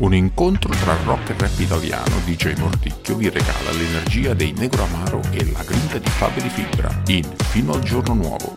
Un incontro tra rock e rap italiano, DJ Mordicchio vi regala l'energia dei Negro Amaro e la grinta di Fabri Fibra in Fino al giorno nuovo.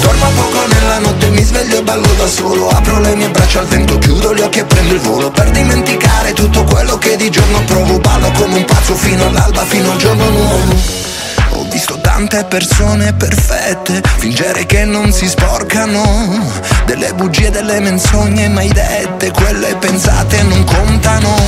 Dormo poco nella notte, mi sveglio e ballo da solo. Apro le mie braccia al vento, chiudo gli occhi e prendo il volo. Per dimenticare tutto quello che di giorno provo Ballo come un pazzo fino all'alba, fino al giorno nuovo visto tante persone perfette fingere che non si sporcano. Delle bugie, delle menzogne mai dette Quelle pensate non contano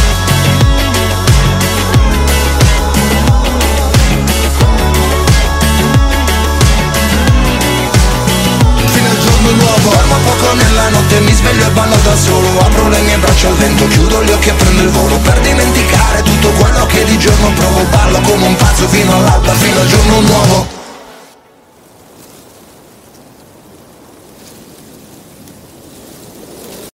e ballo da solo Apro le mie braccia al vento, chiudo gli occhi e prendo il volo Per dimenticare tutto quello che di giorno provo Ballo come un pazzo fino all'alba, fino al giorno nuovo